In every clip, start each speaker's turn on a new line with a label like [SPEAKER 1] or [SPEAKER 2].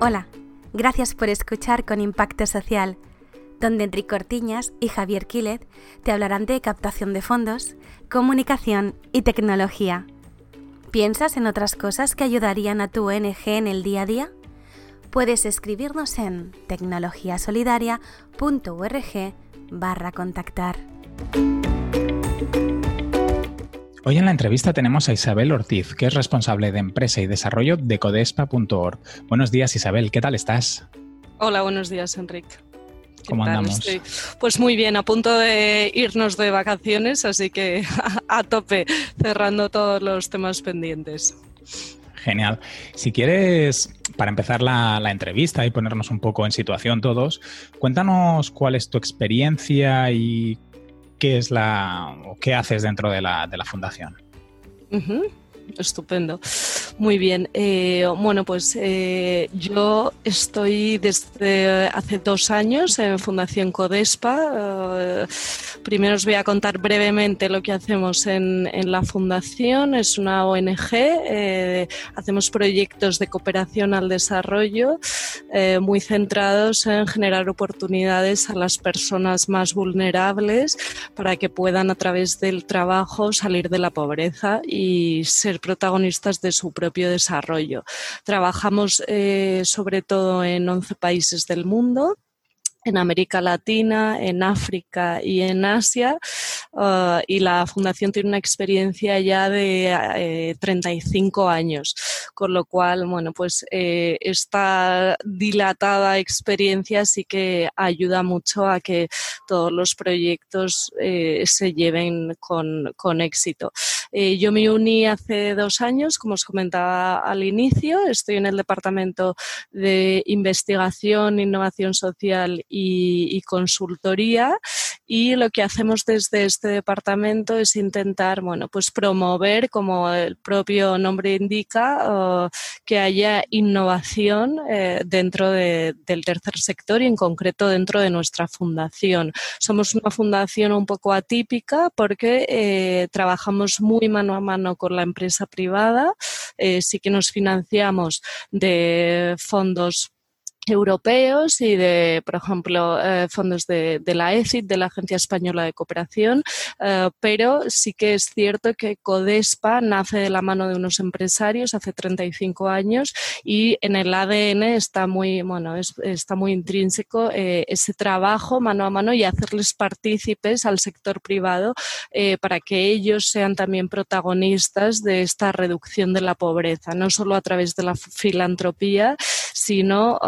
[SPEAKER 1] Hola, gracias por escuchar con Impacto Social, donde Enrique Cortiñas y Javier Quilet te hablarán de captación de fondos, comunicación y tecnología. ¿Piensas en otras cosas que ayudarían a tu ONG en el día a día? Puedes escribirnos en tecnologiasolidaria.org barra contactar.
[SPEAKER 2] Hoy en la entrevista tenemos a Isabel Ortiz, que es responsable de empresa y desarrollo de codespa.org. Buenos días Isabel, ¿qué tal estás?
[SPEAKER 3] Hola, buenos días Enrique.
[SPEAKER 2] ¿Cómo andamos?
[SPEAKER 3] pues muy bien, a punto de irnos de vacaciones, así que a tope, cerrando todos los temas pendientes.
[SPEAKER 2] Genial. Si quieres, para empezar la, entrevista y ponernos un poco en situación todos, cuéntanos cuál es tu experiencia y qué es la o qué haces dentro de la, de la fundación.
[SPEAKER 3] Estupendo. Muy bien. Eh, bueno, pues eh, yo estoy desde hace dos años en Fundación Codespa. Eh, primero os voy a contar brevemente lo que hacemos en, en la fundación. Es una ONG. hacemos proyectos de cooperación al desarrollo muy centrados en generar oportunidades a las personas más vulnerables para que puedan a través del trabajo salir de la pobreza y ser protagonistas de su propio desarrollo. Trabajamos eh, sobre todo en 11 países del mundo en América Latina, en África y en Asia. Uh, y la fundación tiene una experiencia ya de 35 eh, años, con lo cual, bueno, pues eh, esta dilatada experiencia sí que ayuda mucho a que todos los proyectos eh, se lleven con éxito. Yo me uní hace dos años, como os comentaba al inicio, estoy en el Departamento de Investigación, Innovación Social y, consultoría y lo que hacemos desde este departamento es intentar bueno pues promover como el propio nombre indica que haya innovación eh, dentro del tercer sector y en concreto dentro de nuestra fundación. Somos una fundación un poco atípica porque eh, trabajamos muy mano a mano con la empresa privada. Eh, sí que nos financiamos de fondos europeos y de, por ejemplo, eh, fondos de, la ECIT, de la Agencia Española de Cooperación, eh, pero sí que es cierto que CODESPA nace de la mano de unos empresarios hace 35 años y en el ADN está muy, bueno, está muy intrínseco eh, ese trabajo mano a mano y hacerles partícipes al sector privado para que ellos sean también protagonistas de esta reducción de la pobreza, no solo a través de la filantropía, sino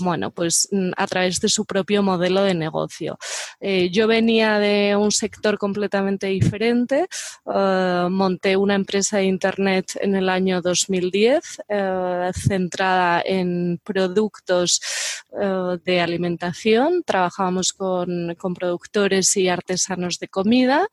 [SPEAKER 3] bueno, pues mm, a través de su propio modelo de negocio. Eh, yo venía de un sector completamente diferente, eh, monté una empresa de Internet en el año 2010 eh, centrada en productos de alimentación, trabajábamos con, con productores y artesanos de comida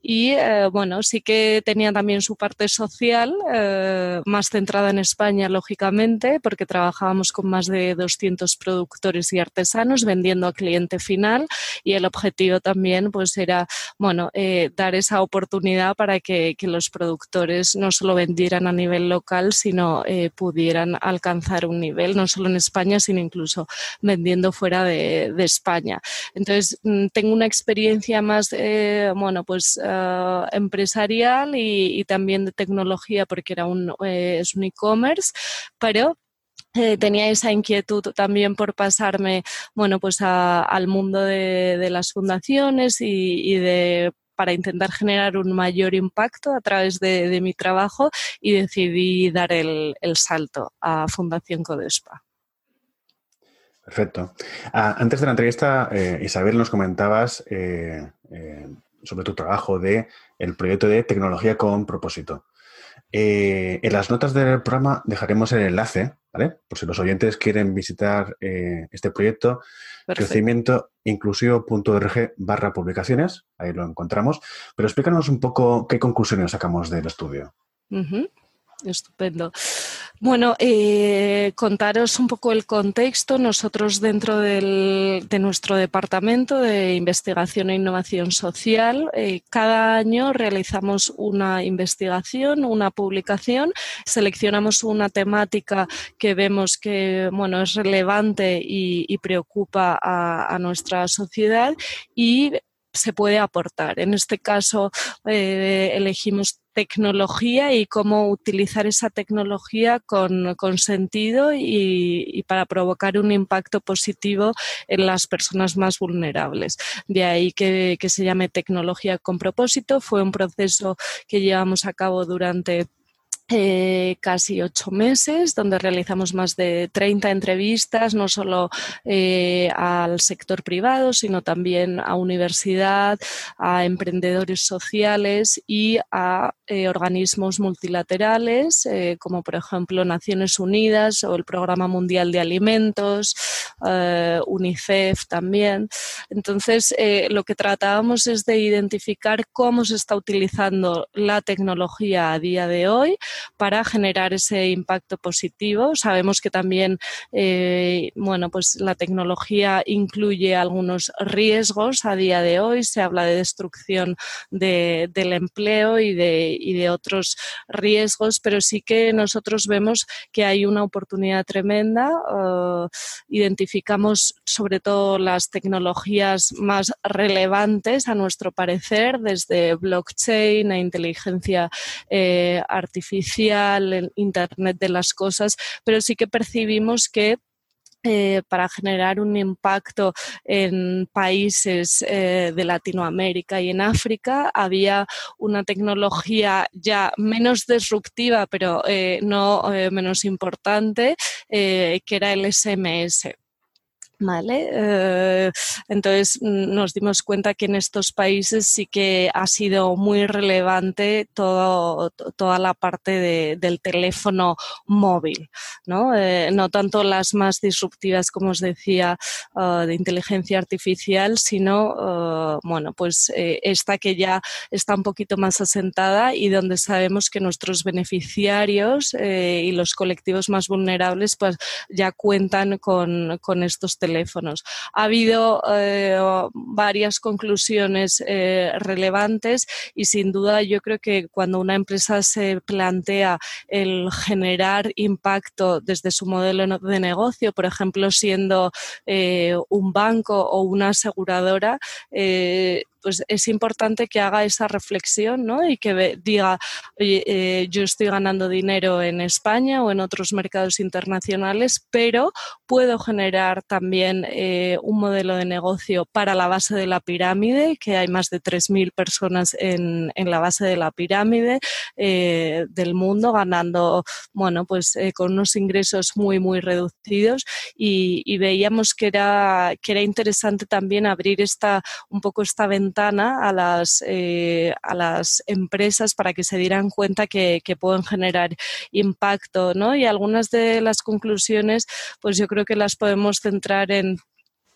[SPEAKER 3] y eh, bueno, sí que tenía también su parte social, eh, más centrada en España, lógicamente, porque trabajábamos con más de 200 productores y artesanos vendiendo a cliente final y el objetivo también pues era, bueno, eh, dar esa oportunidad para que, que, los productores no solo vendieran a nivel local, sino pudieran alcanzar un nivel, no solo en España, sino incluso vendiendo fuera de, de España. Entonces, mm, tengo una experiencia más, bueno, pues eh, empresarial y, también de tecnología porque era un, eh, es un e-commerce, pero eh, tenía esa inquietud también por pasarme bueno pues al mundo de, las fundaciones y, de para intentar generar un mayor impacto a través de, mi trabajo y decidí dar el, salto a Fundación Codespa.
[SPEAKER 4] Perfecto. Ah, antes de la entrevista, Isabel, nos comentabas sobre tu trabajo de el proyecto de tecnología con propósito. Eh, en las notas del programa dejaremos el enlace, ¿vale? Por si los oyentes quieren visitar eh, este proyecto, crecimiento inclusivo.org barra publicaciones, ahí lo encontramos. Pero explícanos un poco qué conclusiones sacamos del estudio.
[SPEAKER 3] Estupendo. Bueno, eh, contaros un poco el contexto. Nosotros dentro de nuestro departamento de investigación e innovación social, eh, cada año realizamos una investigación, una publicación, seleccionamos una temática que vemos que bueno, es relevante y, preocupa a, a nuestra sociedad y se puede aportar. En este caso, eh, elegimos tecnología y cómo utilizar esa tecnología con, sentido y, para provocar un impacto positivo en las personas más vulnerables. De ahí que, que se llame tecnología con propósito. Fue un proceso que llevamos a cabo durante eh, casi ocho meses, donde realizamos más de 30 entrevistas, no solo eh, al sector privado, sino también a universidad, a emprendedores sociales y a eh, organismos multilaterales, como por ejemplo Naciones Unidas o el Programa Mundial de Alimentos, UNICEF también. Entonces, lo que tratábamos es de identificar cómo se está utilizando la tecnología a día de hoy para generar ese impacto positivo. Sabemos que también, eh, bueno, pues la tecnología incluye algunos riesgos a día de hoy. Se habla de destrucción del empleo y de, de otros riesgos, pero sí que nosotros vemos que hay una oportunidad tremenda. Eh, identificamos sobre todo las tecnologías más relevantes a nuestro parecer, desde blockchain a inteligencia eh, artificial el Internet de las cosas, pero sí que percibimos que eh, para generar un impacto en países eh, de Latinoamérica y en África había una tecnología ya menos disruptiva, pero eh, no menos importante, que era el SMS. ¿Vale? Eh, entonces mm, nos dimos cuenta que en estos países sí que ha sido muy relevante todo, toda la parte del teléfono móvil, ¿no? Eh, no tanto las más disruptivas, como os decía, uh, de inteligencia artificial, sino, uh, bueno, pues eh, esta que ya está un poquito más asentada y donde sabemos que nuestros beneficiarios y los colectivos más vulnerables pues ya cuentan con, con estos teléfonos teléfonos. Ha habido eh, varias conclusiones eh, relevantes y sin duda yo creo que cuando una empresa se plantea el generar impacto desde su modelo de negocio, por ejemplo, siendo eh, un banco o una aseguradora, pues es importante que haga esa reflexión ¿no? y que diga, oye, yo estoy ganando dinero en España o en otros mercados internacionales, pero puedo generar también eh, un modelo de negocio para la base de la pirámide, que hay más de 3.000 personas en, en, la base de la pirámide eh, del mundo ganando, bueno, pues con unos ingresos muy, muy reducidos y, y, veíamos que era, que era interesante también abrir esta, un poco esta ventana a las, eh, a las empresas para que se dieran cuenta que, que, pueden generar impacto, ¿no? Y algunas de las conclusiones, pues yo creo que las podemos centrar en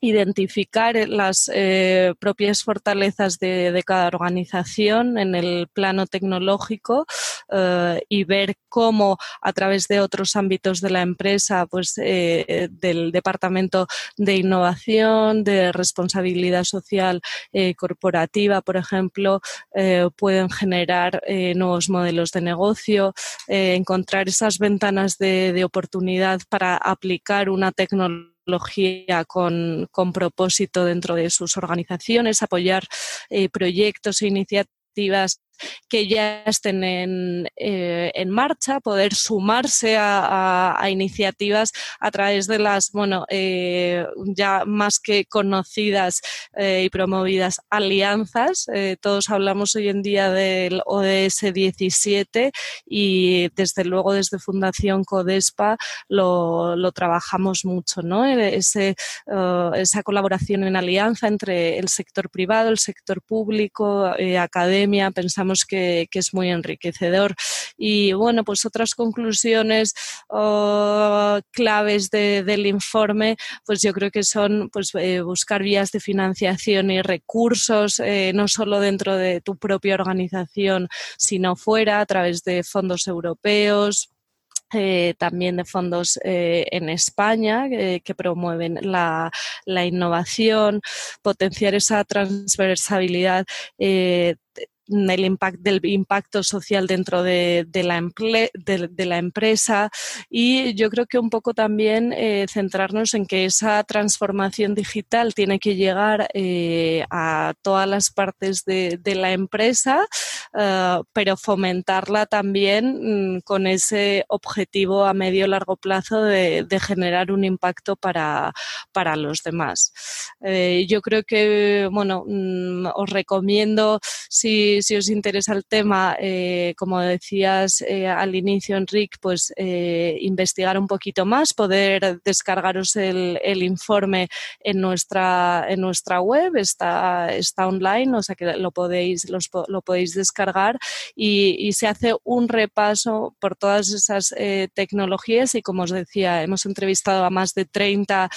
[SPEAKER 3] identificar las eh, propias fortalezas de, cada organización en el plano tecnológico eh, y ver cómo a través de otros ámbitos de la empresa, pues eh, del departamento de innovación, de responsabilidad social corporativa, por ejemplo, pueden generar nuevos modelos de negocio, encontrar esas ventanas de oportunidad para aplicar una tecnología con, con, propósito dentro de sus organizaciones, apoyar eh, proyectos e iniciativas que ya estén en, eh, en marcha, poder sumarse a, iniciativas a través de las, bueno, eh, ya más que conocidas eh, y promovidas alianzas. Todos hablamos hoy en día del ODS 17 y desde luego desde Fundación Codespa lo, lo trabajamos mucho, ¿no? Ese, esa colaboración en alianza entre el sector privado, el sector público, academia, pensamos que, es muy enriquecedor. Y bueno, pues otras conclusiones claves del informe, pues yo creo que son pues, eh, buscar vías de financiación y recursos, eh, no solo dentro de tu propia organización, sino fuera, a través de fondos europeos, eh, también de fondos en España que promueven la, innovación, potenciar esa transversabilidad del, del impacto social dentro de, la de, la empresa y yo creo que un poco también eh, centrarnos en que esa transformación digital tiene que llegar eh, a todas las partes de, la empresa, eh, pero fomentarla también mm, con ese objetivo a medio largo plazo de, generar un impacto para, para los demás. yo creo que, bueno, mm, os recomiendo si si, os interesa el tema, eh, como decías eh, al inicio, Enrique, pues eh, investigar un poquito más, poder descargaros el, informe en nuestra, en nuestra web, está, está online, o sea que lo podéis, lo podéis descargar. Y, se hace un repaso por todas esas tecnologías. Y como os decía, hemos entrevistado a más de 30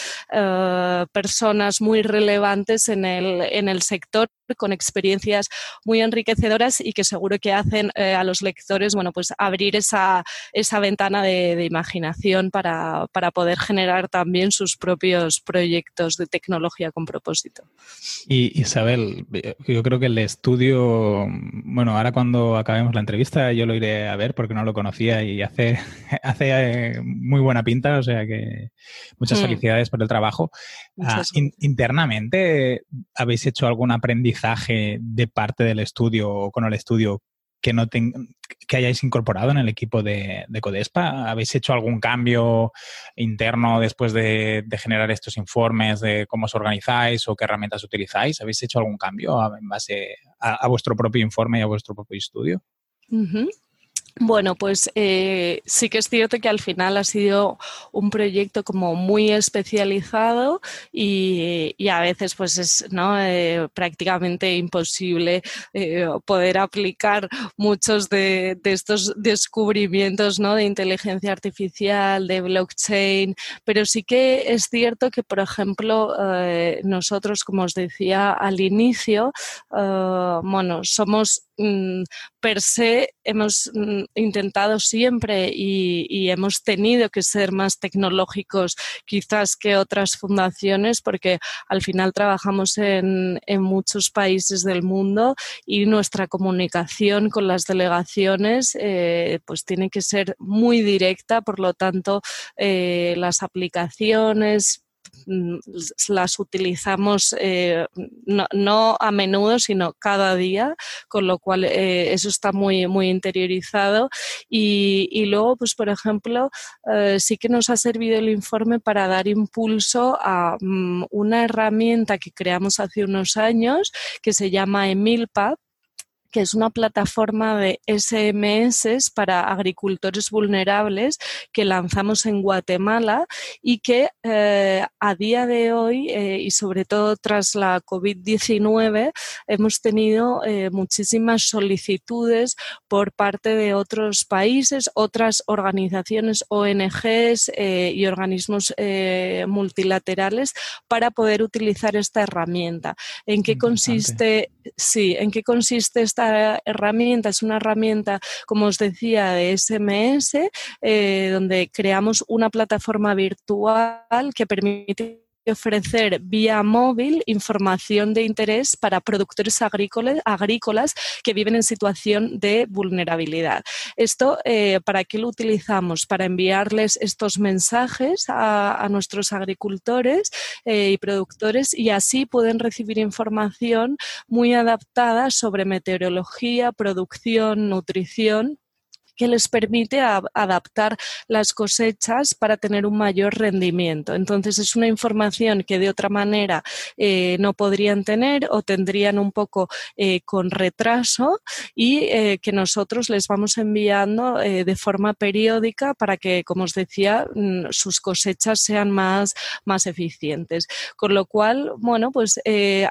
[SPEAKER 3] personas muy relevantes en el, en el sector con experiencias muy enriquecedoras y que seguro que hacen eh, a los lectores, bueno, pues abrir esa, esa ventana de, imaginación para, poder generar también sus propios proyectos de tecnología con propósito.
[SPEAKER 2] Y Isabel, yo creo que el estudio, bueno, ahora cuando acabemos la entrevista yo lo iré a ver porque no lo conocía y hace, hace eh, muy buena pinta, o sea que muchas mm. felicidades por el trabajo. Ah, internamente, ¿habéis hecho algún aprendizaje? De parte del estudio o con el estudio que, no que hayáis incorporado en el equipo de, Codespa? ¿Habéis hecho algún cambio interno después de, generar estos informes de cómo os organizáis o qué herramientas utilizáis? ¿Habéis hecho algún cambio en base a, vuestro propio informe y a vuestro propio estudio?
[SPEAKER 3] Bueno, pues eh, sí que es cierto que al final ha sido un proyecto como muy especializado y, a veces pues es ¿no? Eh, prácticamente imposible eh, poder aplicar muchos de, estos descubrimientos ¿no? de inteligencia artificial, de blockchain, pero sí que es cierto que, por ejemplo, nosotros, como os decía al inicio, bueno, somos Mm, per se hemos mm, intentado siempre y, hemos tenido que ser más tecnológicos quizás que otras fundaciones porque al final trabajamos en, muchos países del mundo y nuestra comunicación con las delegaciones eh, pues tiene que ser muy directa, por lo tanto eh, las aplicaciones las utilizamos eh, no, a menudo, sino cada día, con lo cual eh, eso está muy, muy interiorizado. Y, luego, pues por ejemplo, eh, sí que nos ha servido el informe para dar impulso a mm, una herramienta que creamos hace unos años que se llama Emilpad que es una plataforma de SMS para agricultores vulnerables que lanzamos en Guatemala y que eh, a día de hoy eh, y sobre todo tras la COVID-19 hemos tenido eh, muchísimas solicitudes por parte de otros países, otras organizaciones, ONGs y organismos multilaterales para poder utilizar esta herramienta. ¿En qué consiste? Sí, ¿en qué consiste esta herramienta es una herramienta, como os decía, de SMS, eh, donde creamos una plataforma virtual que permite ofrecer vía móvil información de interés para productores agrícolas, que viven en situación de vulnerabilidad. Esto, eh, ¿para qué lo utilizamos? Para enviarles estos mensajes a, nuestros agricultores eh, y productores y así pueden recibir información muy adaptada sobre meteorología, producción, nutrición que les permite adaptar las cosechas para tener un mayor rendimiento. Entonces es una información que de otra manera eh, no podrían tener o tendrían un poco eh, con retraso y eh, que nosotros les vamos enviando de forma periódica para que, como os decía, mm, sus cosechas sean más, más eficientes. Con lo cual, bueno, pues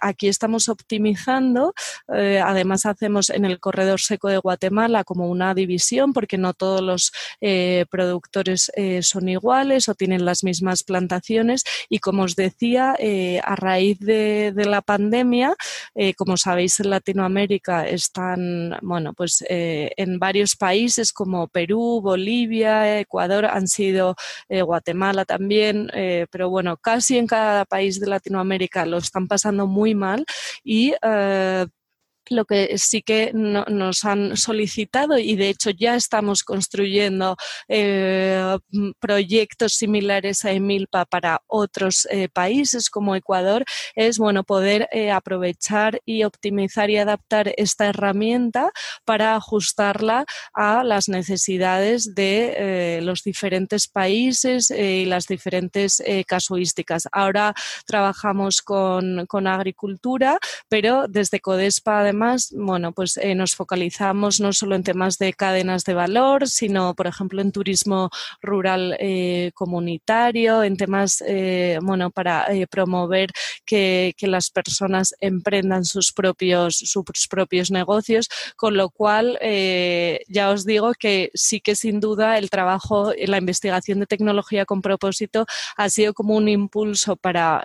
[SPEAKER 3] aquí estamos optimizando. además hacemos en el corredor seco de Guatemala como una división porque no todos los eh, productores eh, son iguales o tienen las mismas plantaciones. Y como os decía, a raíz de, la pandemia, como sabéis en Latinoamérica están, bueno, pues en varios países como Perú, Bolivia, Ecuador han sido, Guatemala también, pero bueno, casi en cada país de Latinoamérica lo están pasando muy mal. Y lo que sí que nos han solicitado y de hecho ya estamos construyendo eh, proyectos similares a Emilpa para otros eh, países como Ecuador es bueno poder eh, aprovechar y optimizar y adaptar esta herramienta para ajustarla a las necesidades de los diferentes países y las diferentes casuísticas. Ahora trabajamos con, con agricultura, pero desde Codespa además, bueno, pues eh, nos focalizamos no solo en temas de cadenas de valor, sino, por ejemplo, en turismo rural eh, comunitario, en temas, eh, bueno, para promover que, las personas emprendan sus propios, sus propios negocios, con lo cual ya os digo que sí que sin duda el trabajo, la investigación de tecnología con propósito ha sido como un impulso para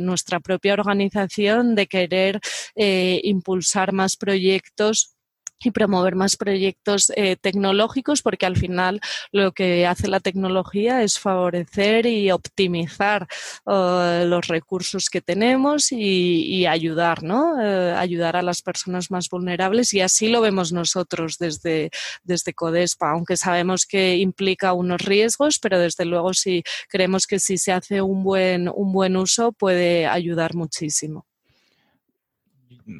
[SPEAKER 3] nuestra propia organización de querer impulsar más proyectos y promover más proyectos eh, tecnológicos porque al final lo que hace la tecnología es favorecer y optimizar eh, los recursos que tenemos y, ayudar, ¿no? Eh, ayudar a las personas más vulnerables y así lo vemos nosotros desde, desde Codespa, aunque sabemos que implica unos riesgos, pero desde luego si creemos que si se hace un buen, un buen uso puede ayudar muchísimo.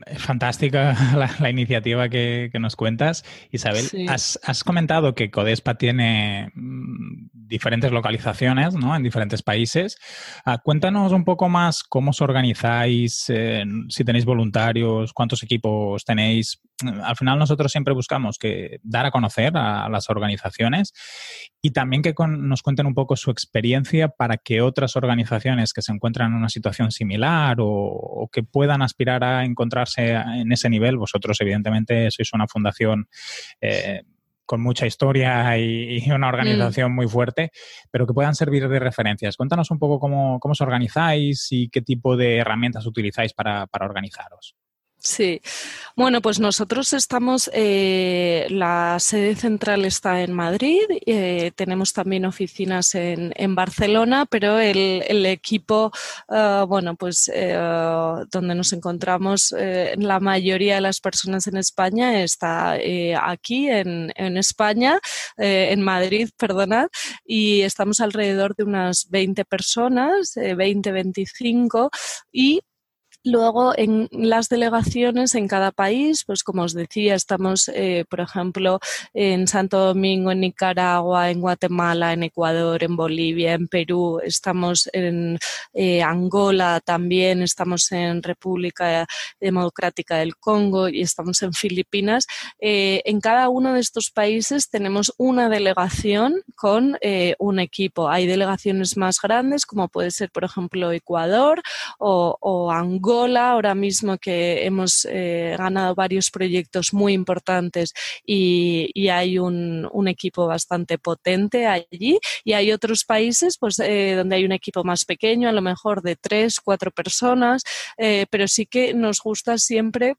[SPEAKER 2] Es fantástica la, iniciativa que, nos cuentas. Isabel, has, has, comentado que Codespa tiene mm, diferentes localizaciones ¿no? en diferentes países. Ah, cuéntanos un poco más cómo os organizáis, eh, si tenéis voluntarios, cuántos equipos tenéis. Al final nosotros siempre buscamos que dar a conocer a, las organizaciones y también que nos cuenten un poco su experiencia para que otras organizaciones que se encuentran en una situación similar o que puedan aspirar a encontrarse en ese nivel, vosotros evidentemente sois una fundación eh, con mucha historia y, una organización mm. muy fuerte, pero que puedan servir de referencias. Cuéntanos un poco cómo, cómo os organizáis y qué tipo de herramientas utilizáis para, para organizaros.
[SPEAKER 3] Sí, bueno, pues nosotros estamos, eh, la sede central está en Madrid, eh, tenemos también oficinas en, en Barcelona, pero el, el equipo, uh, bueno, pues eh, donde nos encontramos la mayoría de las personas en España está aquí en, en España, en Madrid, perdonad, y estamos alrededor de unas 20 personas, 20, 25, y Luego, en las delegaciones en cada país, pues como os decía, estamos, eh, por ejemplo, en Santo Domingo, en Nicaragua, en Guatemala, en Ecuador, en Bolivia, en Perú, estamos en eh, Angola también, estamos en República Democrática del Congo y estamos en Filipinas. Eh, en cada uno de estos países tenemos una delegación con un equipo. Hay delegaciones más grandes, como puede ser, por ejemplo, Ecuador o, o Angola ahora mismo que hemos eh, ganado varios proyectos muy importantes y, hay un, equipo bastante potente allí. Y hay otros países pues, eh, donde hay un equipo más pequeño, a lo mejor de tres, cuatro personas, eh, pero sí que nos gusta siempre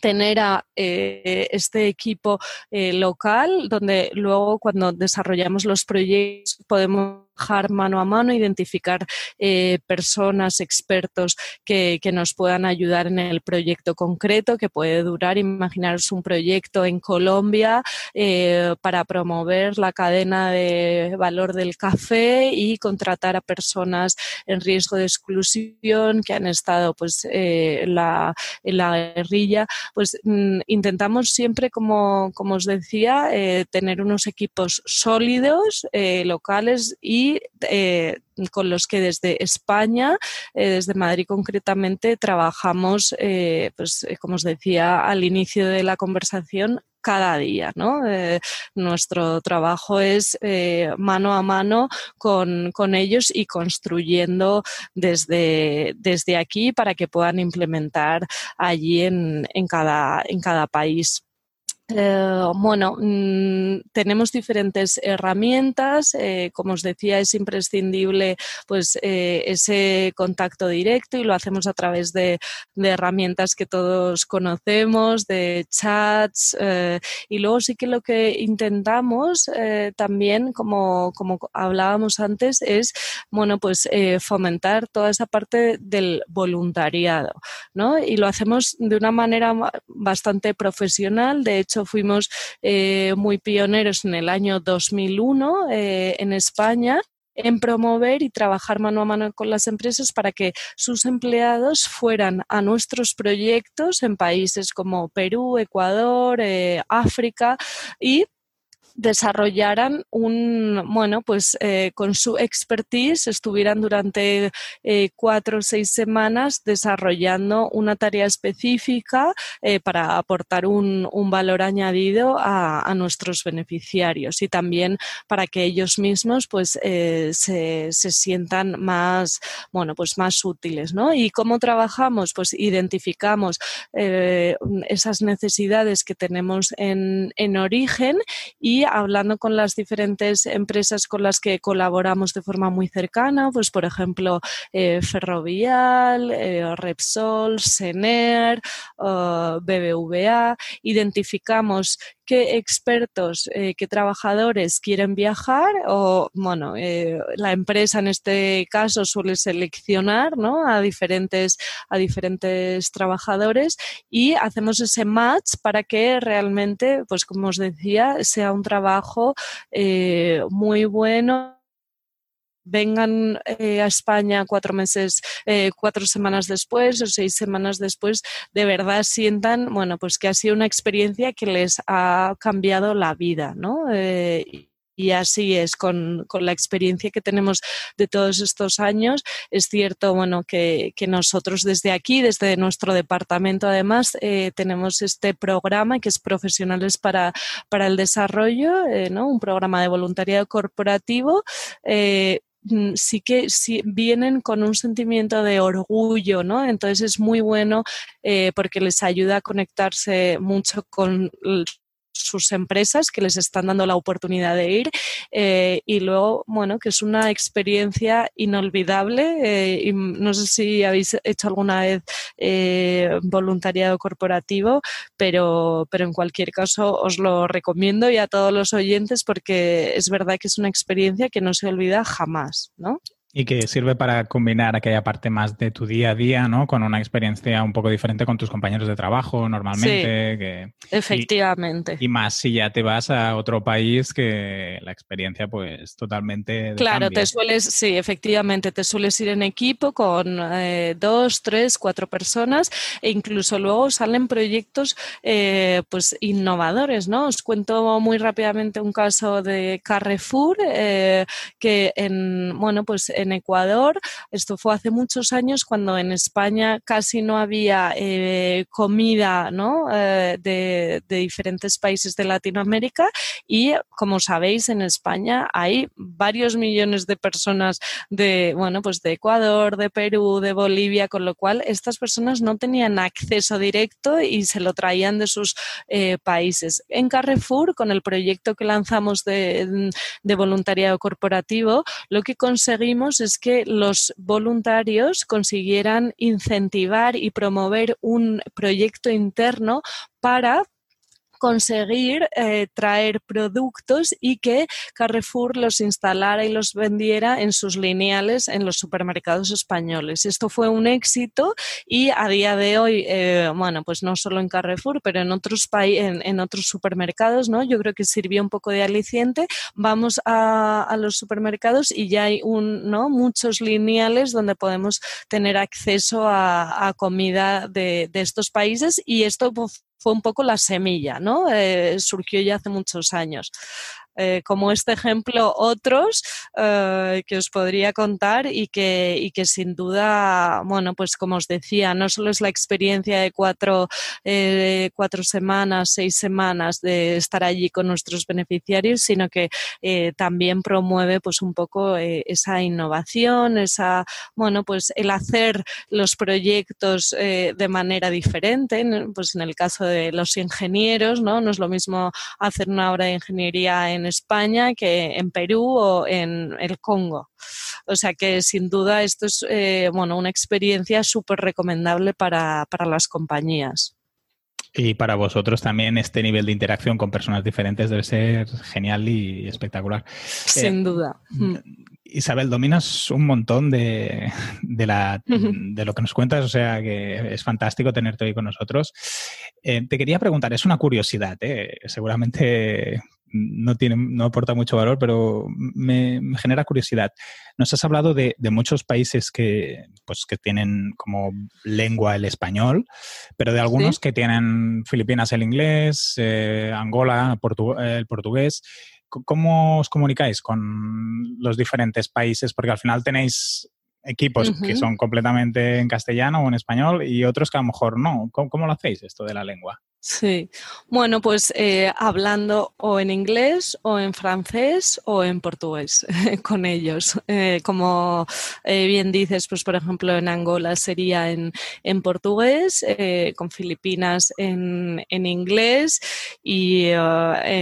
[SPEAKER 3] tener a este equipo local donde luego cuando desarrollamos los proyectos podemos mano a mano, identificar eh, personas, expertos que, nos puedan ayudar en el proyecto concreto que puede durar. Imaginaros un proyecto en Colombia eh, para promover la cadena de valor del café y contratar a personas en riesgo de exclusión que han estado pues, eh, en, la, guerrilla. Pues mm, intentamos siempre, como, como os decía, tener unos equipos sólidos, locales y eh, con los que desde España, eh, desde Madrid concretamente, trabajamos, eh, pues como os decía al inicio de la conversación, cada día. nuestro trabajo es mano a mano con, ellos y construyendo desde, desde aquí para que puedan implementar allí en, cada, en cada país. Eh, bueno, mm, tenemos diferentes herramientas. Eh, como os decía, es imprescindible pues, eh, ese contacto directo y lo hacemos a través de, herramientas que todos conocemos, de chats. y luego sí que lo que intentamos también, como, como, hablábamos antes, es bueno, pues, fomentar toda esa parte del voluntariado. ¿no? Y lo hacemos de una manera bastante profesional. De hecho, fuimos eh, muy pioneros en el año 2001 eh, en España en promover y trabajar mano a mano con las empresas para que sus empleados fueran a nuestros proyectos en países como Perú, Ecuador, eh, África y desarrollaran un, bueno, pues eh, con su expertise estuvieran durante eh, cuatro o seis semanas desarrollando una tarea específica eh, para aportar un, valor añadido a, nuestros beneficiarios y también para que ellos mismos pues se, sientan más, bueno, pues más útiles, ¿no? ¿Y cómo trabajamos? Pues identificamos esas necesidades que tenemos en, en origen y hablando con las diferentes empresas con las que colaboramos de forma muy cercana, pues por ejemplo eh, Ferrovial, eh, Repsol, Sener, eh, BBVA, identificamos qué expertos, qué trabajadores quieren viajar o, bueno, la empresa en este caso suele seleccionar ¿no? a, diferentes, a diferentes trabajadores y hacemos ese match para que realmente, pues como os decía, sea un trabajo eh, muy bueno vengan eh, a España cuatro meses, eh, cuatro semanas después o seis semanas después, de verdad sientan, bueno, pues que ha sido una experiencia que les ha cambiado la vida, ¿no? y así es con, la experiencia que tenemos de todos estos años. Es cierto, bueno, que, nosotros desde aquí, desde nuestro departamento, además, eh, tenemos este programa que es Profesionales para, para el Desarrollo, eh, ¿no? un programa de voluntariado corporativo. Eh, sí que sí, vienen con un sentimiento de orgullo, ¿no? Entonces es muy bueno porque les ayuda a conectarse mucho con sus empresas que les están dando la oportunidad de ir eh, y luego, bueno, que es una experiencia inolvidable eh, y no sé si habéis hecho alguna vez eh, voluntariado corporativo, pero, pero en cualquier caso os lo recomiendo y a todos los oyentes porque es verdad que es una experiencia que no se olvida jamás, ¿no?
[SPEAKER 2] Y que sirve para combinar aquella parte más de tu día a día, ¿no? Con una experiencia un poco diferente con tus compañeros de trabajo normalmente.
[SPEAKER 3] Sí, efectivamente.
[SPEAKER 2] Y, más si ya te vas a otro país que la experiencia pues totalmente...
[SPEAKER 3] Claro, te sueles, sí, efectivamente, te sueles ir en equipo con eh, dos, tres, cuatro personas e incluso luego salen proyectos eh, pues innovadores, ¿no? Os cuento muy rápidamente un caso de Carrefour eh, que en, bueno, pues en Ecuador. Esto fue hace muchos años cuando en España casi no había eh, comida eh, de, diferentes países de Latinoamérica y como sabéis en España hay varios millones de personas de, bueno, pues de Ecuador, de Perú, de Bolivia, con lo cual estas personas no tenían acceso directo y se lo traían de sus eh, países. En Carrefour, con el proyecto que lanzamos de voluntariado corporativo, lo que conseguimos es que los voluntarios consiguieran incentivar y promover un proyecto interno para conseguir eh, traer productos y que Carrefour los instalara y los vendiera en sus lineales en los supermercados españoles. Esto fue un éxito y a día de hoy, eh, bueno, pues no solo en Carrefour, pero en otros, en, en, otros supermercados, ¿no? Yo creo que sirvió un poco de aliciente. Vamos a, los supermercados y ya hay un, ¿no? muchos lineales donde podemos tener acceso a, comida de, estos países y esto pues, fue un poco la semilla, ¿no? Eh, surgió ya hace muchos años. Eh, como este ejemplo otros eh, que os podría contar y que, y que sin duda, bueno, pues como os decía, no solo es la experiencia de cuatro, eh, cuatro semanas, seis semanas de estar allí con nuestros beneficiarios, sino que también promueve pues un poco esa innovación, esa, bueno, pues el hacer los proyectos de manera diferente, pues en el caso de los ingenieros, ¿no? No es lo mismo hacer una obra de ingeniería en España que en Perú o en el Congo. O sea que sin duda esto es eh, bueno, una experiencia súper recomendable para, las compañías.
[SPEAKER 2] Y para vosotros también este nivel de interacción con personas diferentes debe ser genial y espectacular.
[SPEAKER 3] Sin eh, duda. Mm.
[SPEAKER 2] Isabel, dominas un montón de, la, de, lo que nos cuentas, o sea que es fantástico tenerte hoy con nosotros. Eh, te quería preguntar, es una curiosidad, seguramente no, tiene, no aporta mucho valor, pero me, genera curiosidad. Nos has hablado de, muchos países que, pues, que tienen como lengua el español, pero de algunos que tienen Filipinas el inglés, eh, Angola el portugués. ¿Cómo os comunicáis con los diferentes países? Porque al final tenéis equipos que son completamente en castellano o en español y otros que a lo mejor no. ¿Cómo, lo hacéis esto de la lengua?
[SPEAKER 3] Sí, bueno, pues eh, hablando o en inglés o en francés o en portugués con ellos. Eh, como eh, bien dices, pues por ejemplo en Angola sería en, en portugués, con Filipinas en, en inglés y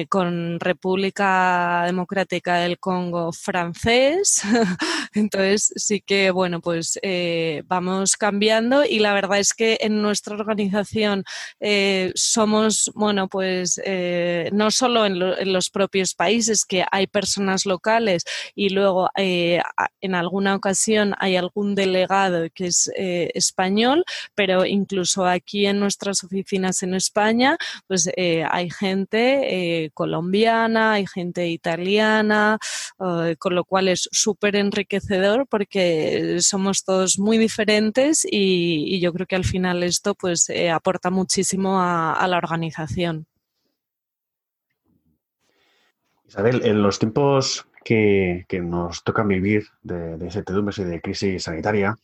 [SPEAKER 3] con República Democrática del Congo francés. Entonces sí que, bueno, pues vamos cambiando y la verdad es que en nuestra organización somos, bueno, pues eh, no solo en, los propios países que hay personas locales y luego eh, en alguna ocasión hay algún delegado que es eh, español, pero incluso aquí en nuestras oficinas en España, pues hay gente colombiana, hay gente italiana, con lo cual es súper enriquecedor porque somos todos muy diferentes y, yo creo que al final esto pues aporta muchísimo a a la organización.
[SPEAKER 4] Isabel, en los tiempos que, nos tocan vivir de, de incertidumbres y de crisis sanitaria,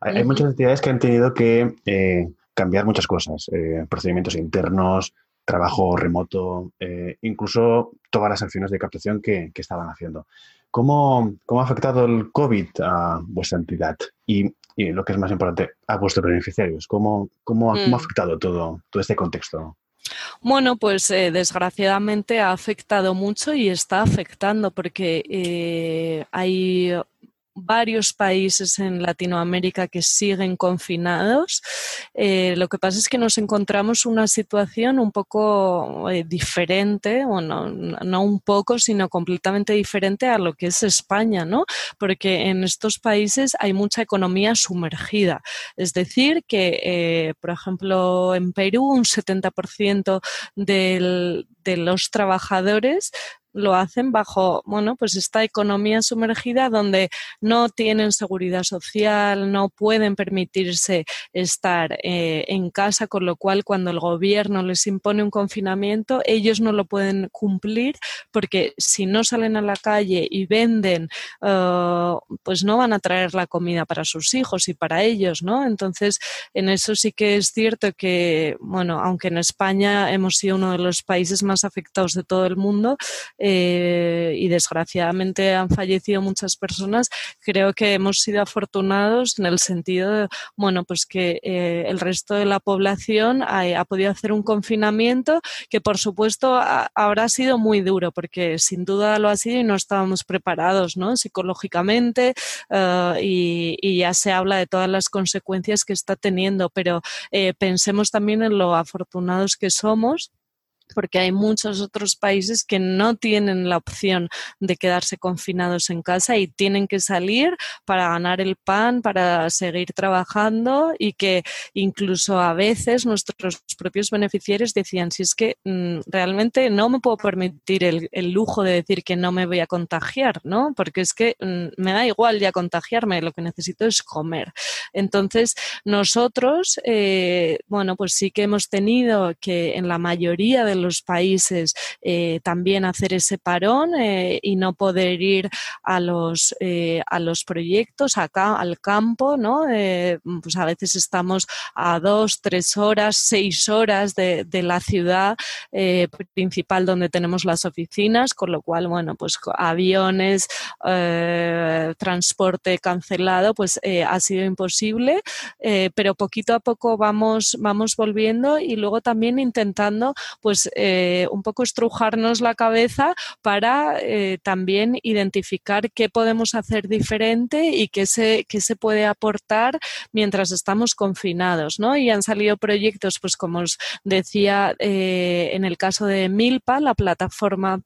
[SPEAKER 4] hay, muchas entidades que han tenido que eh, cambiar muchas cosas, eh, procedimientos internos, trabajo remoto, eh, incluso todas las acciones de captación que, estaban haciendo. ¿Cómo, ha afectado el COVID a vuestra entidad? Y, lo que es más importante, a vuestros beneficiarios. ¿Cómo, cómo, ha mm. afectado todo, todo este contexto?
[SPEAKER 3] Bueno, pues eh, desgraciadamente ha afectado mucho y está afectando porque eh, hay varios países en Latinoamérica que siguen confinados. Eh, lo que pasa es que nos encontramos una situación un poco eh, diferente, bueno, no un poco, sino completamente diferente a lo que es España, ¿no? Porque en estos países hay mucha economía sumergida. Es decir, que, eh, por ejemplo, en Perú un 70% de los trabajadores lo hacen bajo, bueno, pues esta economía sumergida donde no tienen seguridad social, no pueden permitirse estar eh, en casa, con lo cual cuando el gobierno les impone un confinamiento, ellos no lo pueden cumplir porque si no salen a la calle y venden, eh, pues no van a traer la comida para sus hijos y para ellos, ¿no? Entonces, en eso sí que es cierto que, bueno, aunque en España hemos sido uno de los países más afectados de todo el mundo, y desgraciadamente han fallecido muchas personas, creo que hemos sido afortunados en el sentido de, bueno, pues que eh, el resto de la población ha, podido hacer un confinamiento que por supuesto habrá sido muy duro porque sin duda lo ha sido y no estábamos preparados, ¿no? Psicológicamente eh, y, ya se habla de todas las consecuencias que está teniendo, pero pensemos también en lo afortunados que somos porque hay muchos otros países que no tienen la opción de quedarse confinados en casa y tienen que salir para ganar el pan, para seguir trabajando y que incluso a veces nuestros propios beneficiarios decían, si es que mm, realmente no me puedo permitir el, lujo de decir que no me voy a contagiar, ¿no? Porque es que mm, me da igual ya contagiarme, lo que necesito es comer. Entonces, nosotros, eh, bueno, pues sí que hemos tenido que en la mayoría de los países también hacer ese parón y no poder ir a los, a los proyectos, acá al campo, ¿no? pues a veces estamos a dos, tres horas, seis horas de, de la ciudad principal donde tenemos las oficinas, con lo cual, bueno, pues aviones, eh, transporte cancelado, pues eh, ha sido imposible, eh, pero poquito a poco vamos, vamos volviendo y luego también intentando, pues, un poco estrujarnos la cabeza para también identificar qué podemos hacer diferente y qué se, qué se puede aportar mientras estamos confinados, ¿no? Y han salido proyectos, pues como os decía, en el caso de Milpa, la plataforma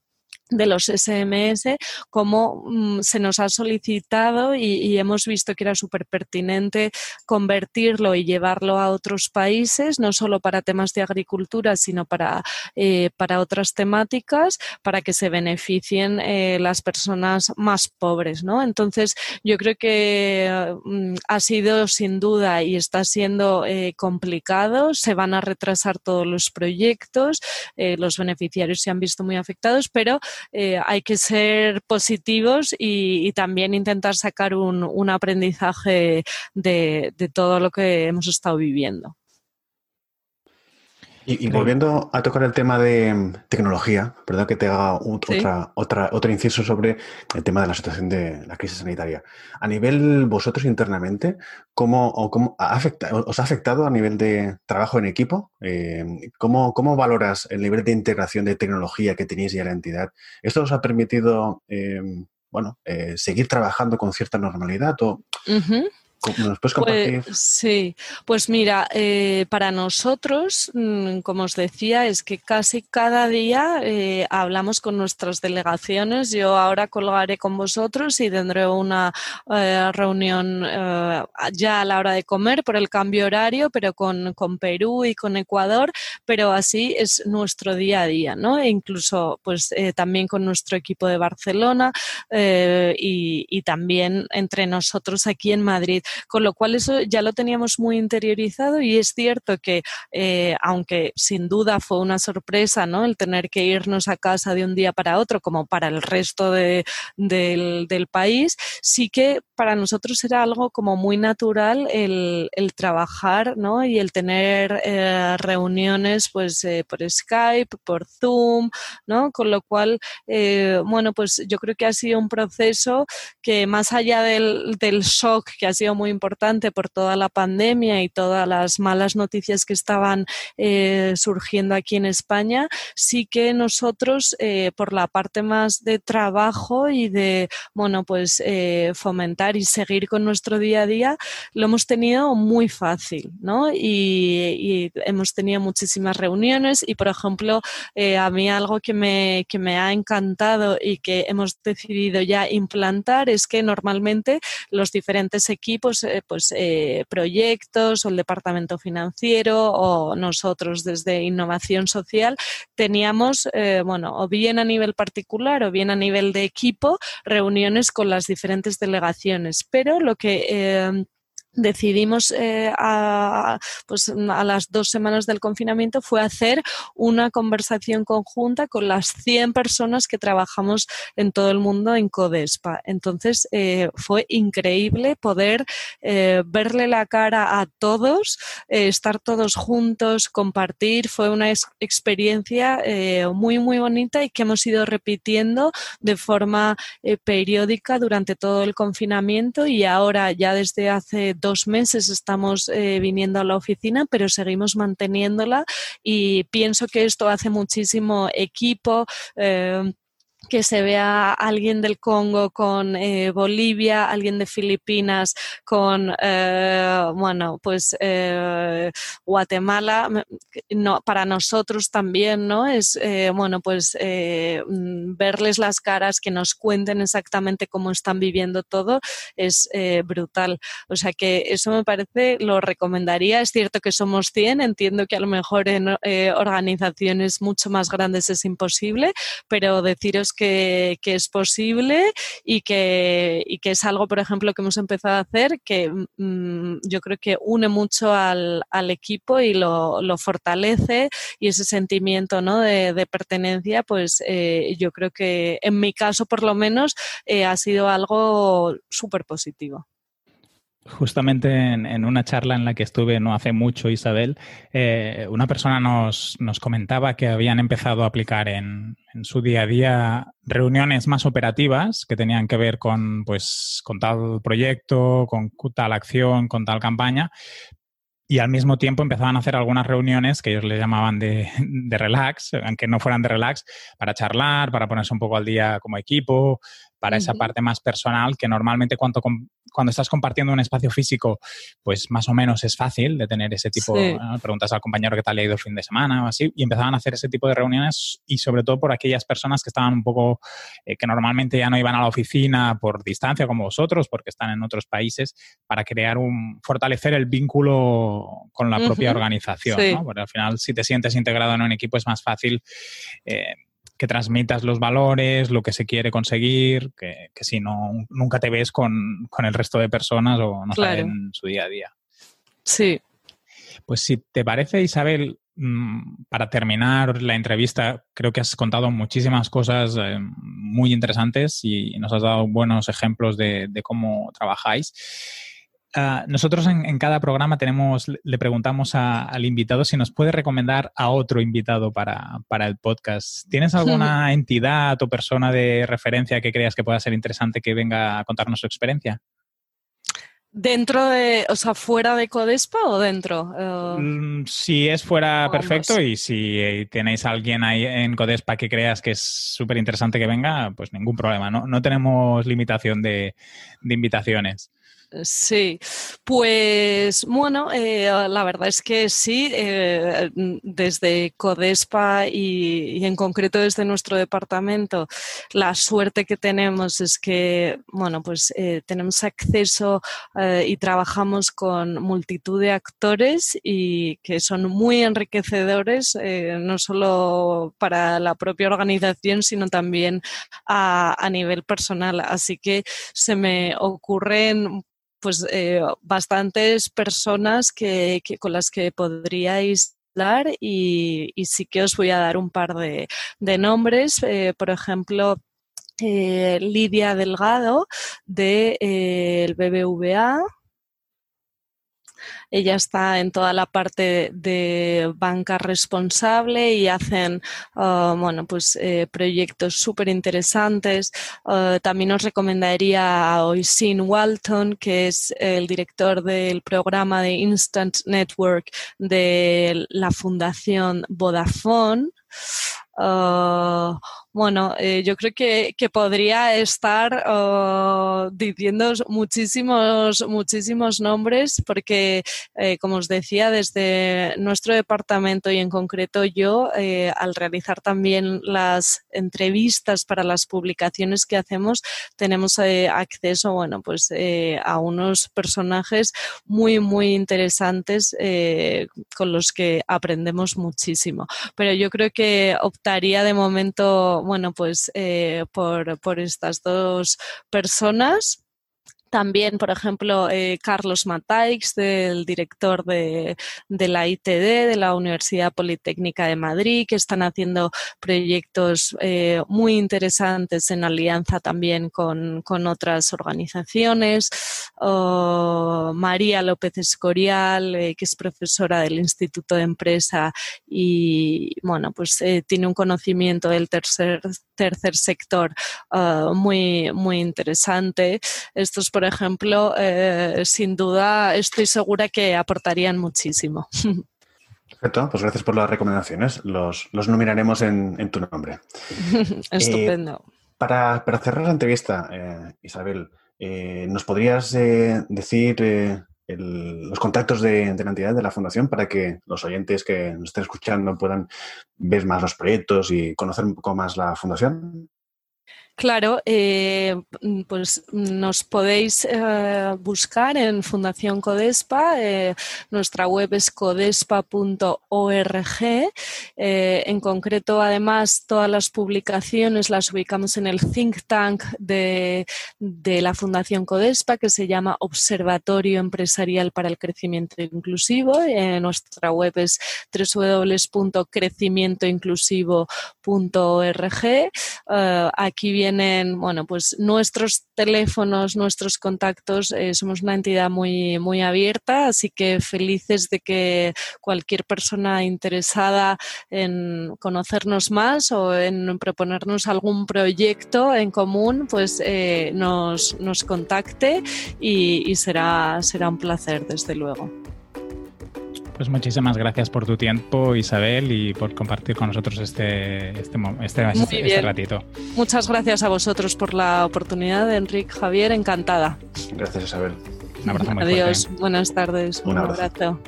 [SPEAKER 3] de los SMS, como mm, se nos ha solicitado y, hemos visto que era súper pertinente convertirlo y llevarlo a otros países, no solo para temas de agricultura, sino para, eh, para otras temáticas, para que se beneficien eh, las personas más pobres. ¿no? Entonces, yo creo que mm, ha sido sin duda y está siendo eh, complicado, se van a retrasar todos los proyectos, los beneficiarios se han visto muy afectados, pero eh, hay que ser positivos y, también intentar sacar un, aprendizaje de, todo lo que hemos estado viviendo.
[SPEAKER 4] Y, volviendo a tocar el tema de tecnología, perdón que te haga otra, otra, otro inciso sobre el tema de la situación de la crisis sanitaria. A nivel vosotros internamente, ¿cómo, cómo os ha afectado a nivel de trabajo en equipo? Eh, ¿cómo, valoras el nivel de integración de tecnología que tenéis ya la entidad? ¿Esto os ha permitido eh, bueno, eh, seguir trabajando con cierta normalidad? O,
[SPEAKER 3] ¿Nos puedes compartir? Pues, sí, pues mira, eh, para nosotros, mm, como os decía, es que casi cada día eh, hablamos con nuestras delegaciones. Yo ahora colgaré con vosotros y tendré una eh, reunión ya a la hora de comer por el cambio horario, pero con, con, Perú y con Ecuador, pero así es nuestro día a día, ¿no? E incluso pues también con nuestro equipo de Barcelona y, y también entre nosotros aquí en Madrid con lo cual eso ya lo teníamos muy interiorizado y es cierto que eh, aunque sin duda fue una sorpresa ¿no? el tener que irnos a casa de un día para otro como para el resto del, país, sí que para nosotros era algo como muy natural el, trabajar ¿no? y el tener eh, reuniones pues eh, por Skype, por Zoom, ¿no? con lo cual, bueno, pues yo creo que ha sido un proceso que más allá del, del shock que ha sido muy importante por toda la pandemia y todas las malas noticias que estaban eh, surgiendo aquí en España, sí que nosotros, eh, por la parte más de trabajo y de, bueno, pues eh, y seguir con nuestro día a día, lo hemos tenido muy fácil, ¿no? Y, hemos tenido muchísimas reuniones y, por ejemplo, a mí algo que me, que me ha encantado y que hemos decidido ya implantar es que normalmente los diferentes equipos eh, pues, eh, proyectos o el departamento financiero o nosotros desde innovación social teníamos, eh, bueno, o bien a nivel particular o bien a nivel de equipo, reuniones con las diferentes delegaciones. Pero lo que decidimos eh, a, pues, a las dos semanas del confinamiento fue hacer una conversación conjunta con las 100 personas que trabajamos en todo el mundo en Codespa. Entonces eh, fue increíble poder eh, verle la cara a todos, estar todos juntos, compartir. Fue una experiencia muy, muy bonita y que hemos ido repitiendo de forma periódica durante todo el confinamiento y ahora ya desde hace dos meses estamos eh, viniendo a la oficina, pero seguimos manteniéndola y pienso que esto hace muchísimo equipo. Eh, que se vea alguien del Congo con eh, Bolivia, alguien de Filipinas con, eh, bueno, pues eh, Guatemala, no, para nosotros también, ¿no? Es, bueno, pues mm, verles las caras, que nos cuenten exactamente cómo están viviendo todo, es brutal. O sea que eso me parece, lo recomendaría. Es cierto que somos 100, entiendo que a lo mejor en organizaciones mucho más grandes es imposible, pero deciros que, es posible y que, que, es algo, por ejemplo, que hemos empezado a hacer que mm, yo creo que une mucho al, equipo y lo, fortalece y ese sentimiento ¿no? de, pertenencia, pues eh, yo creo que en mi caso por lo menos eh, ha sido algo súper positivo.
[SPEAKER 2] Justamente en, una charla en la que estuve no hace mucho, Isabel, eh, una persona nos, comentaba que habían empezado a aplicar en, su día a día reuniones más operativas que tenían que ver con, pues, con tal proyecto, con tal acción, con tal campaña, y al mismo tiempo empezaban a hacer algunas reuniones que ellos le llamaban de, de, relax, aunque no fueran de relax, para charlar, para ponerse un poco al día como equipo, para esa parte más personal que normalmente cuando, cuando estás compartiendo un espacio físico, pues más o menos es fácil de tener ese tipo, de preguntas al compañero qué tal le ha ido el fin de semana o así, y empezaban a hacer ese tipo de reuniones y sobre todo por aquellas personas que estaban un poco, eh, que normalmente ya no iban a la oficina por distancia como vosotros, porque están en otros países, para crear un, fortalecer el vínculo con la propia organización, Porque al final si te sientes integrado en un equipo es más fácil. Eh, que transmitas los valores, lo que se quiere conseguir, que, si no, nunca te ves con, el resto de personas o no claro. en su día a día.
[SPEAKER 3] Sí.
[SPEAKER 2] Pues si te parece, Isabel, mm, para terminar la entrevista, creo que has contado muchísimas cosas eh, muy interesantes y nos has dado buenos ejemplos de, de cómo trabajáis. Ah, nosotros en, cada programa tenemos, le preguntamos al invitado si nos puede recomendar a otro invitado para, el podcast. ¿Tienes alguna entidad o persona de referencia que creas que pueda ser interesante que venga a contarnos su experiencia?
[SPEAKER 3] ¿Dentro de, o sea, fuera de Codespa o dentro?
[SPEAKER 2] Mm, si es fuera, perfecto. Y si tenéis a alguien ahí en Codespa que creas que es súper interesante que venga, pues ningún problema. No, no tenemos limitación de invitaciones.
[SPEAKER 3] Sí, pues bueno, eh, la verdad es que sí, eh, desde Codespa y, en concreto desde nuestro departamento, la suerte que tenemos es que, bueno, pues eh, tenemos acceso y trabajamos con multitud de actores y que son muy enriquecedores, no solo para la propia organización, sino también a nivel personal. Así que se me ocurren pues eh, bastantes personas que, con las que podríais hablar y, sí que os voy a dar un par de, nombres. Eh, por ejemplo, eh, Lidia Delgado del de, BBVA, ella está en toda la parte de banca responsable y hacen uh, bueno, pues, eh, proyectos súper interesantes. Uh, también os recomendaría a Oisin Walton, que es el director del programa de Instant Network de la Fundación Vodafone. Uh, bueno, eh, yo creo que, podría estar oh, diciendo muchísimos, muchísimos nombres porque, eh, como os decía, desde nuestro departamento y en concreto yo, eh, al realizar también las entrevistas para las publicaciones que hacemos, tenemos acceso, bueno, pues a unos personajes muy, muy interesantes con los que aprendemos muchísimo. Pero yo creo que optaría de momento bueno, pues eh, por, por estas dos personas también, por ejemplo, eh, Carlos Mataix, del director de, la ITD, de la Universidad Politécnica de Madrid, que están haciendo proyectos eh, muy interesantes en alianza también con, otras organizaciones. María López Escorial, eh, que es profesora del Instituto de Empresa y, bueno, pues tiene un conocimiento del tercer, tercer sector muy, muy interesante. Estos, por ejemplo, eh, sin duda estoy segura que aportarían muchísimo.
[SPEAKER 4] Perfecto, pues gracias por las recomendaciones. Los, los nominaremos en, tu nombre.
[SPEAKER 3] Estupendo.
[SPEAKER 4] Eh, para, cerrar la entrevista, eh, Isabel, ¿nos podrías decir los contactos de, de, la entidad de la Fundación para que los oyentes que nos estén escuchando puedan ver más los proyectos y conocer un poco más la Fundación?
[SPEAKER 3] Claro, eh, pues nos podéis eh, buscar en Fundación Codespa. Eh, nuestra web es codespa.org. en concreto, además, todas las publicaciones las ubicamos en el think tank de, de la Fundación Codespa, que se llama Observatorio Empresarial para el Crecimiento Inclusivo. nuestra web es www.crecimientoinclusivo.org. aquí bueno, pues nuestros teléfonos, nuestros contactos, eh, somos una entidad muy, muy abierta, así que felices de que cualquier persona interesada en conocernos más o en proponernos algún proyecto en común, pues eh, nos, nos, contacte y, y será, será un placer, desde luego.
[SPEAKER 2] Pues muchísimas gracias por tu tiempo, Isabel, y por compartir con nosotros este, este, este, este ratito.
[SPEAKER 3] Muchas gracias a vosotros por la oportunidad, Enrique Javier, encantada.
[SPEAKER 4] Gracias, Isabel.
[SPEAKER 2] Un abrazo muy
[SPEAKER 3] Adiós, buenas tardes.
[SPEAKER 4] Un, abrazo.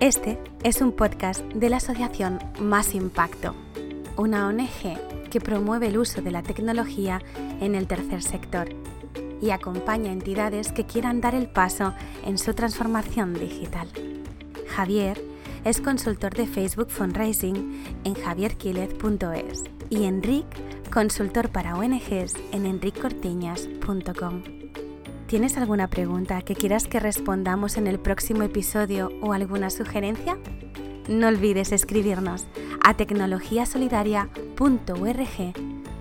[SPEAKER 1] Este es un podcast de la asociación Más Impacto, una ONG que promueve el uso de la tecnología en el tercer sector y acompaña a entidades que quieran dar el paso en su transformación digital. Javier es consultor de Facebook Fundraising en javierquilez.es y Enric, consultor para ONGs en enriccortiñas.com. ¿Tienes alguna pregunta que quieras que respondamos en el próximo episodio o alguna sugerencia? No olvides escribirnos a tecnologiasolidaria.org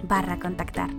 [SPEAKER 1] barra contactar.